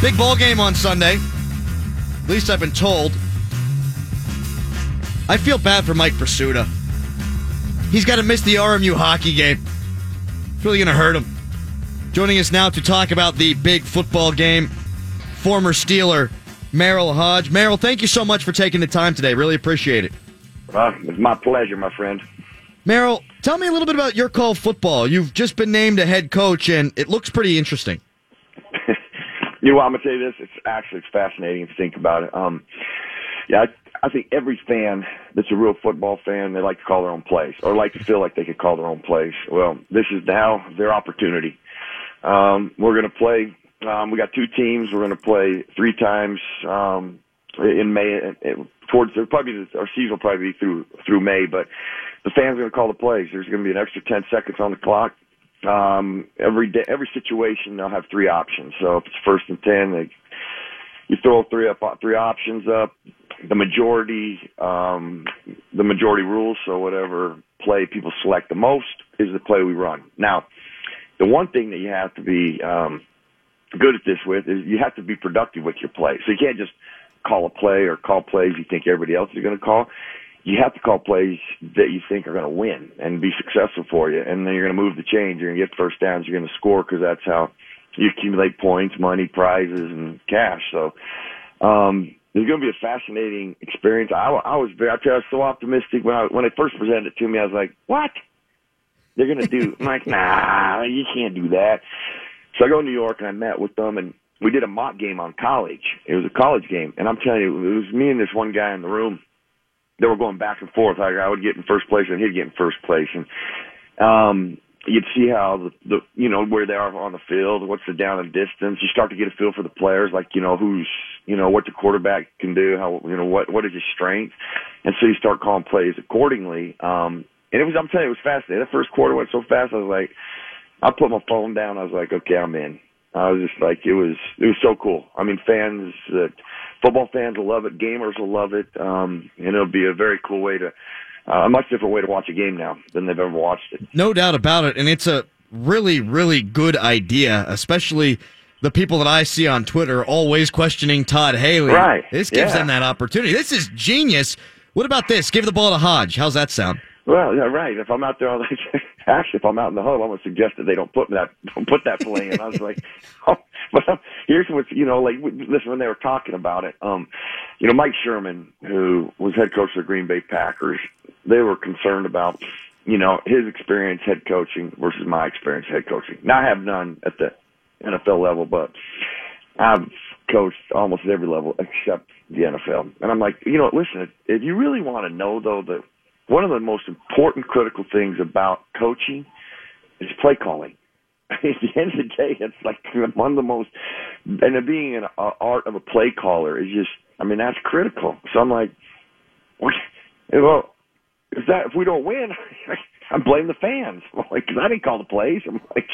Big ball game on Sunday. At least I've been told. I feel bad for Mike Prisuta. He's got to miss the RMU hockey game. It's really going to hurt him. Joining us now to talk about the big football game, former Steeler Merril Hoge. Merril, thank you so much for taking the time today. Really appreciate it. Uh, it's my pleasure, my friend. Merril, tell me a little bit about your call football. You've just been named a head coach, and it looks pretty interesting. you know? I'm gonna tell you this. It's actually fascinating to think about it. Um, yeah, I, I think every fan that's a real football fan, they like to call their own plays or like to feel like they could call their own plays. Well, this is now their opportunity. Um, we're gonna play. Um, we got two teams. We're gonna play three times um, in May. Towards probably our season will probably be through through May, but the fans are to call the plays. There's to be an extra 10 seconds on the clock. Um, every day, every situation, they'll have three options. So if it's first and 10, they, you throw three up, three options up. The majority, um, the majority rules. So whatever play people select the most is the play we run. Now, the one thing that you have to be, um, good at this with is you have to be productive with your play. So you can't just call a play or call plays you think everybody else is going to call you have to call plays that you think are going to win and be successful for you. And then you're going to move the chains. You're going to get first downs. You're going to score because that's how you accumulate points, money, prizes, and cash. So, um, it's going to be a fascinating experience. I, I was very, I, I was so optimistic when I, when they first presented it to me, I was like, what? They're going to do, I'm like, nah, you can't do that. So I go to New York and I met with them and we did a mock game on college. It was a college game. And I'm telling you, it was me and this one guy in the room they were going back and forth. I, I would get in first place and he'd get in first place, and um, you'd see how the, the you know where they are on the field, what's the down and distance. You start to get a feel for the players, like you know who's you know what the quarterback can do, how you know what what is his strength, and so you start calling plays accordingly. Um, and it was I'm telling you, it was fascinating. The first quarter went so fast, I was like, I put my phone down. I was like, okay, I'm in. I was just like, it was it was so cool. I mean, fans that football fans will love it, gamers will love it, um, and it'll be a very cool way to uh, a much different way to watch a game now than they've ever watched it. No doubt about it, and it's a really really good idea, especially the people that I see on Twitter always questioning Todd Haley. Right. This gives yeah. them that opportunity. This is genius. What about this? Give the ball to Hoge. How's that sound? Well, yeah, right. If I'm out there, actually, if I'm out in the huddle, I'm gonna suggest that they don't put that don't put that play in. I was like, oh, but um, here's what's you know, like listen when they were talking about it. Um, you know, Mike Sherman, who was head coach of the Green Bay Packers, they were concerned about you know his experience head coaching versus my experience head coaching. Now I have none at the NFL level, but I've coached almost every level except the NFL. And I'm like, you know, listen, if you really want to know though that one of the most important critical things about coaching is play calling. At the end of the day, it's like one of the most, and being an art of a play caller is just, I mean, that's critical. So I'm like, well, if that if we don't win, I blame the fans. I'm like, cause I didn't call the plays. I'm like,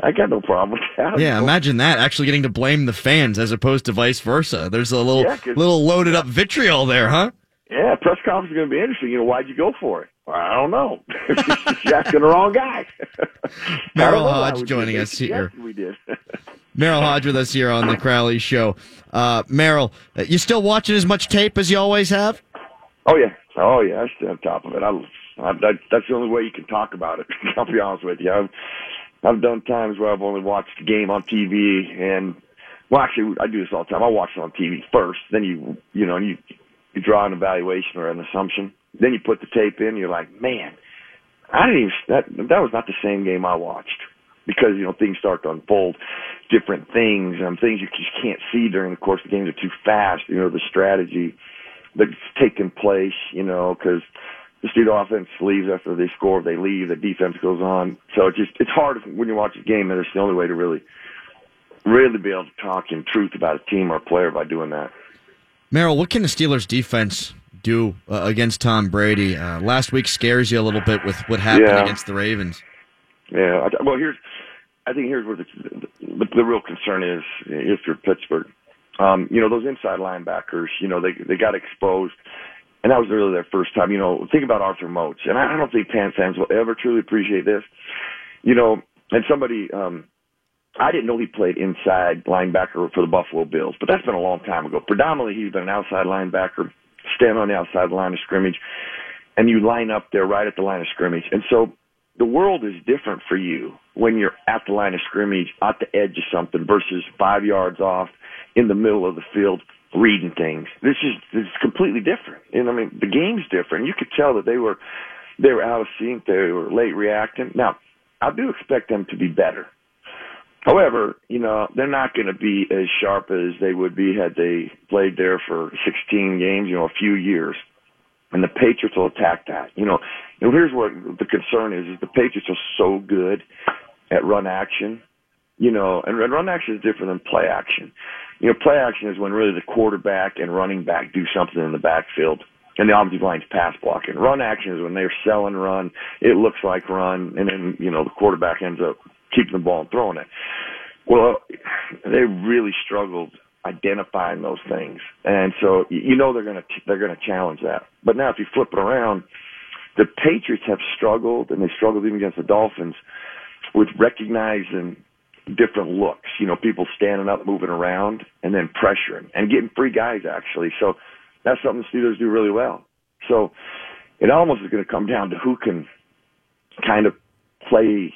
I got no problem with that. Yeah, imagine that actually getting to blame the fans as opposed to vice versa. There's a little yeah, little loaded up vitriol there, huh? Yeah, press conference is going to be interesting. You know, why'd you go for it? Well, I don't know. You're asking the wrong guy. Merril Hoge joining us here. We did. Merril Hoge with us here on the Crowley Show. Uh, Merril, uh, you still watching as much tape as you always have? Oh yeah, oh yeah. I stay on top of it. I, I, that, that's the only way you can talk about it. I'll be honest with you. I've, I've done times where I've only watched the game on TV, and well, actually, I do this all the time. I watch it on TV first, then you, you know, you you draw an evaluation or an assumption. Then you put the tape in. You're like, man, I didn't even that that was not the same game I watched because you know things start to unfold, different things and things you just can't see during the course the games are too fast. You know the strategy that's taking place. You know because the student offense leaves after they score, they leave, the defense goes on. So it just it's hard when you watch a game, and it's the only way to really really be able to talk in truth about a team or a player by doing that. Merril, what can the Steelers defense do uh, against Tom Brady? Uh, last week scares you a little bit with what happened yeah. against the Ravens. Yeah, well, here's I think here's where the, the, the real concern is if you're Pittsburgh. Um, you know, those inside linebackers, you know, they they got exposed, and that was really their first time. You know, think about Arthur Moats, and I, I don't think Pan fans will ever truly appreciate this. You know, and somebody um, I didn't know he played inside linebacker for the Buffalo Bills, but that's been a long time ago. Predominantly, he's been an outside linebacker, standing on the outside line of scrimmage, and you line up there right at the line of scrimmage. And so the world is different for you when you're at the line of scrimmage, at the edge of something, versus five yards off in the middle of the field reading things. This is this is completely different. And I mean, the game's different. You could tell that they were they were out of sync. They were late reacting. Now, I do expect them to be better. However, you know, they're not going to be as sharp as they would be had they played there for 16 games, you know, a few years. And the Patriots will attack that. You know, and here's what the concern is, is the Patriots are so good at run action, you know, and run action is different than play action. You know, play action is when really the quarterback and running back do something in the backfield and the offensive line's pass blocking. Run action is when they're selling run, it looks like run, and then, you know, the quarterback ends up keeping the ball and throwing it. Well, they really struggled identifying those things, and so you know they're going to they're going to challenge that. But now, if you flip it around, the Patriots have struggled, and they struggled even against the Dolphins with recognizing different looks. You know, people standing up, moving around, and then pressuring and getting free guys actually. So that's something the Steelers do really well. So it almost is going to come down to who can kind of play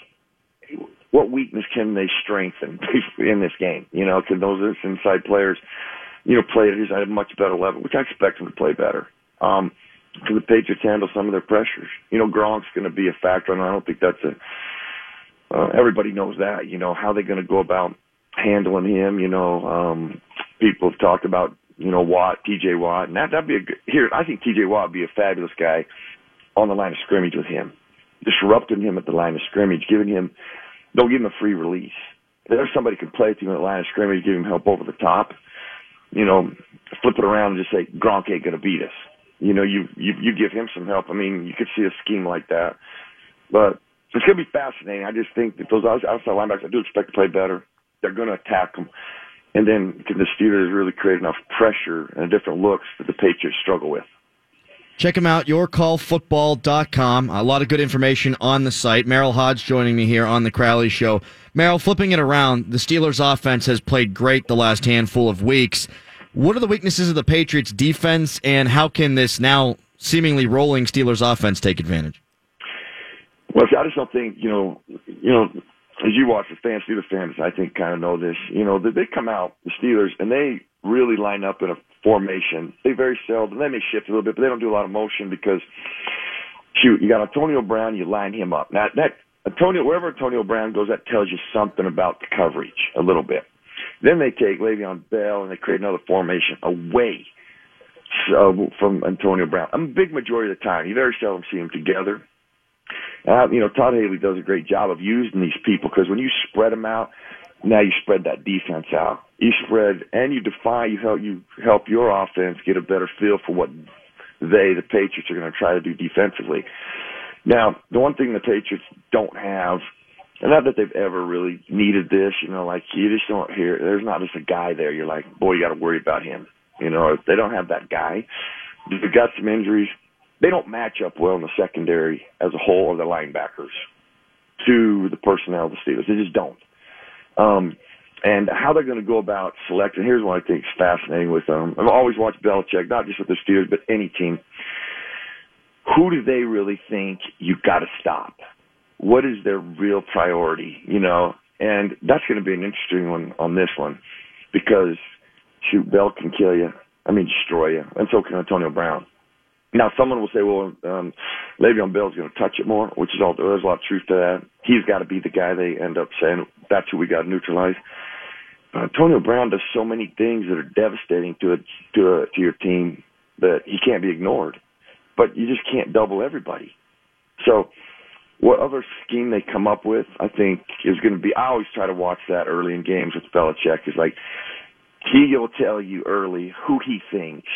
what weakness can they strengthen in this game? You know, can those inside players, you know, play at a much better level, which I expect them to play better. Um, can the Patriots handle some of their pressures? You know, Gronk's going to be a factor, and I don't think that's a. Uh, everybody knows that. You know, how they're going to go about handling him? You know, um, people have talked about you know Watt, T.J. Watt, and that that'd be a good, here. I think T.J. Watt would be a fabulous guy on the line of scrimmage with him, disrupting him at the line of scrimmage, giving him don't give him a free release. There's somebody can play in the line of scrimmage, give him help over the top. You know, flip it around and just say Gronk ain't gonna beat us. You know, you you you give him some help. I mean, you could see a scheme like that, but it's gonna be fascinating. I just think that those outside linebackers, I do expect to play better. They're gonna attack them, and then can the Steelers really create enough pressure and different looks that the Patriots struggle with? Check them out, yourcallfootball.com. A lot of good information on the site. Merril Hoge joining me here on the Crowley Show. Merril, flipping it around, the Steelers' offense has played great the last handful of weeks. What are the weaknesses of the Patriots' defense, and how can this now seemingly rolling Steelers' offense take advantage? Well, I just don't think you know, you know, as you watch the fans, Steelers fans, I think kind of know this. You know, they come out the Steelers and they really line up in a formation. They very seldom, they may shift a little bit, but they don't do a lot of motion because, shoot, you got Antonio Brown, you line him up. Now, that, Antonio, wherever Antonio Brown goes, that tells you something about the coverage a little bit. Then they take Le'Veon Bell and they create another formation away from Antonio Brown. A big majority of the time, you very seldom see them together. Uh, you know, Todd Haley does a great job of using these people because when you spread them out, now you spread that defense out. You spread and you define. You help you help your offense get a better feel for what they, the Patriots, are going to try to do defensively. Now, the one thing the Patriots don't have, and not that they've ever really needed this, you know, like you just don't hear. There's not just a guy there. You're like, boy, you got to worry about him. You know, they don't have that guy. They've got some injuries. They don't match up well in the secondary as a whole, or the linebackers to the personnel of the Steelers. They just don't. Um, and how they're going to go about selecting. Here's what I think is fascinating with them. I've always watched Belichick, not just with the Steelers, but any team. Who do they really think you've got to stop? What is their real priority? You know, and that's going to be an interesting one on this one because shoot, Bell can kill you. I mean, destroy you, and so can Antonio Brown. Now, someone will say, well, um, Le'Veon Bell's going to touch it more, which is all, there's a lot of truth to that. He's got to be the guy they end up saying, that's who we got to neutralize. Uh, Antonio Brown does so many things that are devastating to a, to a, to your team that he can't be ignored. But you just can't double everybody. So, what other scheme they come up with, I think, is going to be. I always try to watch that early in games with Belichick. Is like he will tell you early who he thinks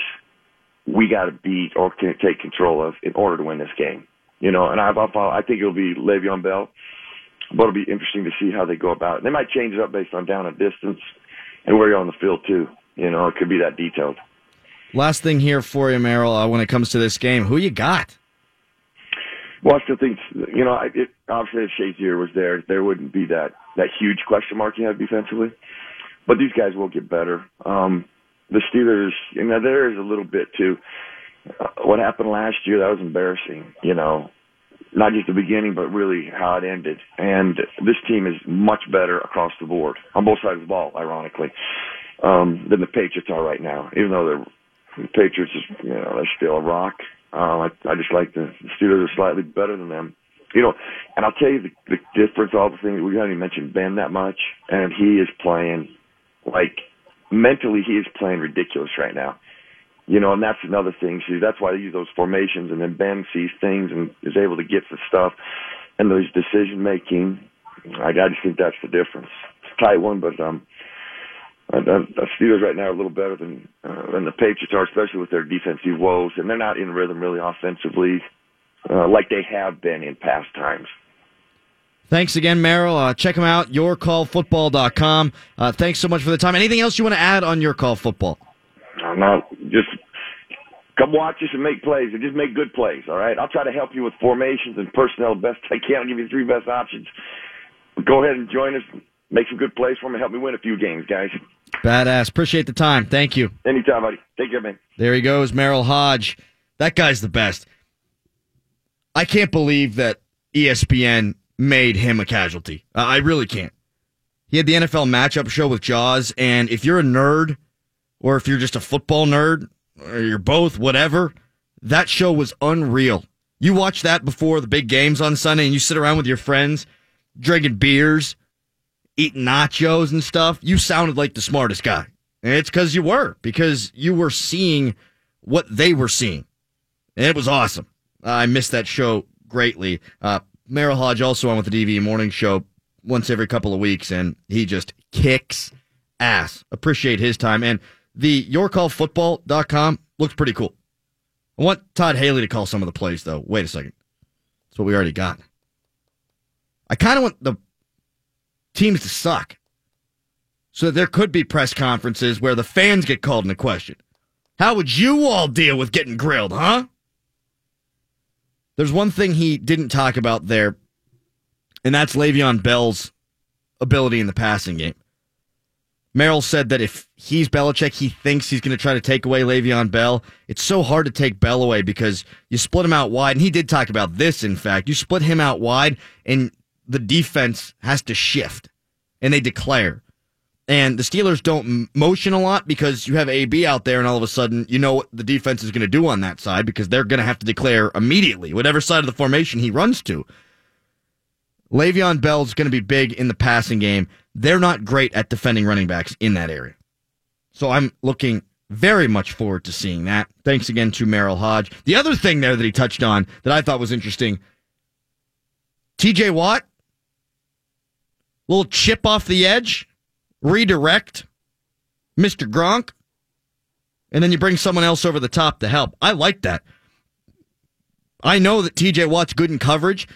we got to beat or can take control of in order to win this game. You know, and I, I think it'll be Le'Veon Bell, but it'll be interesting to see how they go about it. They might change it up based on down and distance and where you're on the field too. You know, it could be that detailed. Last thing here for you, Merril, uh, when it comes to this game, who you got? Well, I still think you know, it, obviously if Shazier was there, there wouldn't be that that huge question mark you have defensively. But these guys will get better. Um, the Steelers, you know, there is a little bit too. Uh, what happened last year that was embarrassing. You know, not just the beginning, but really how it ended. And this team is much better across the board on both sides of the ball, ironically, um, than the Patriots are right now. Even though the Patriots, is, you know, they're still a rock. Uh, I, I just like the, the Steelers are slightly better than them. You know, and I'll tell you the, the difference. All the things we haven't even mentioned Ben that much, and he is playing like mentally he is playing ridiculous right now. You know, and that's another thing. See, that's why they use those formations, and then Ben sees things and is able to get the stuff and those decision making. I, I just think that's the difference. It's a tight one, but um, I, I, the Steelers right now are a little better than uh, than the Patriots are, especially with their defensive woes, and they're not in rhythm really offensively, uh, like they have been in past times. Thanks again, Merril. Uh, check them out, yourcallfootball.com. Uh, thanks so much for the time. Anything else you want to add on your call football? I'm not just come watch us and make plays and just make good plays. All right, I'll try to help you with formations and personnel best I can. I'll give you three best options. Go ahead and join us. Make some good plays for me. Help me win a few games, guys. Badass. Appreciate the time. Thank you. Anytime, buddy. Take care, man. There he goes, Merril Hoge. That guy's the best. I can't believe that ESPN made him a casualty. I really can't. He had the NFL matchup show with Jaws, and if you're a nerd, or if you're just a football nerd, or you're both, whatever, that show was unreal. You watch that before the big games on Sunday, and you sit around with your friends, drinking beers, eating nachos and stuff. You sounded like the smartest guy. And it's because you were, because you were seeing what they were seeing. And it was awesome. I missed that show greatly. Uh, Merril Hoge also on with the DV morning show once every couple of weeks, and he just kicks ass. Appreciate his time. And the yourcallfootball.com looks pretty cool. I want Todd Haley to call some of the plays, though. Wait a second. That's what we already got. I kind of want the teams to suck so that there could be press conferences where the fans get called into question. How would you all deal with getting grilled, huh? There's one thing he didn't talk about there, and that's Le'Veon Bell's ability in the passing game. Merril said that if he's Belichick, he thinks he's going to try to take away Le'Veon Bell. It's so hard to take Bell away because you split him out wide, and he did talk about this, in fact. You split him out wide, and the defense has to shift, and they declare. And the Steelers don't motion a lot because you have AB out there, and all of a sudden, you know what the defense is going to do on that side because they're going to have to declare immediately, whatever side of the formation he runs to. Le'Veon Bell's going to be big in the passing game. They're not great at defending running backs in that area. So I'm looking very much forward to seeing that. Thanks again to Merril Hoge. The other thing there that he touched on that I thought was interesting TJ Watt, little chip off the edge redirect Mr. Gronk, and then you bring someone else over the top to help. I like that. I know that TJ Watt's good in coverage,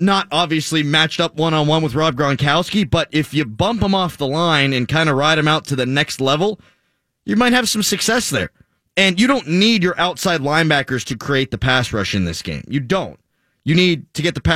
not obviously matched up one on one with Rob Gronkowski, but if you bump him off the line and kind of ride him out to the next level, you might have some success there. And you don't need your outside linebackers to create the pass rush in this game. You don't. You need to get the pass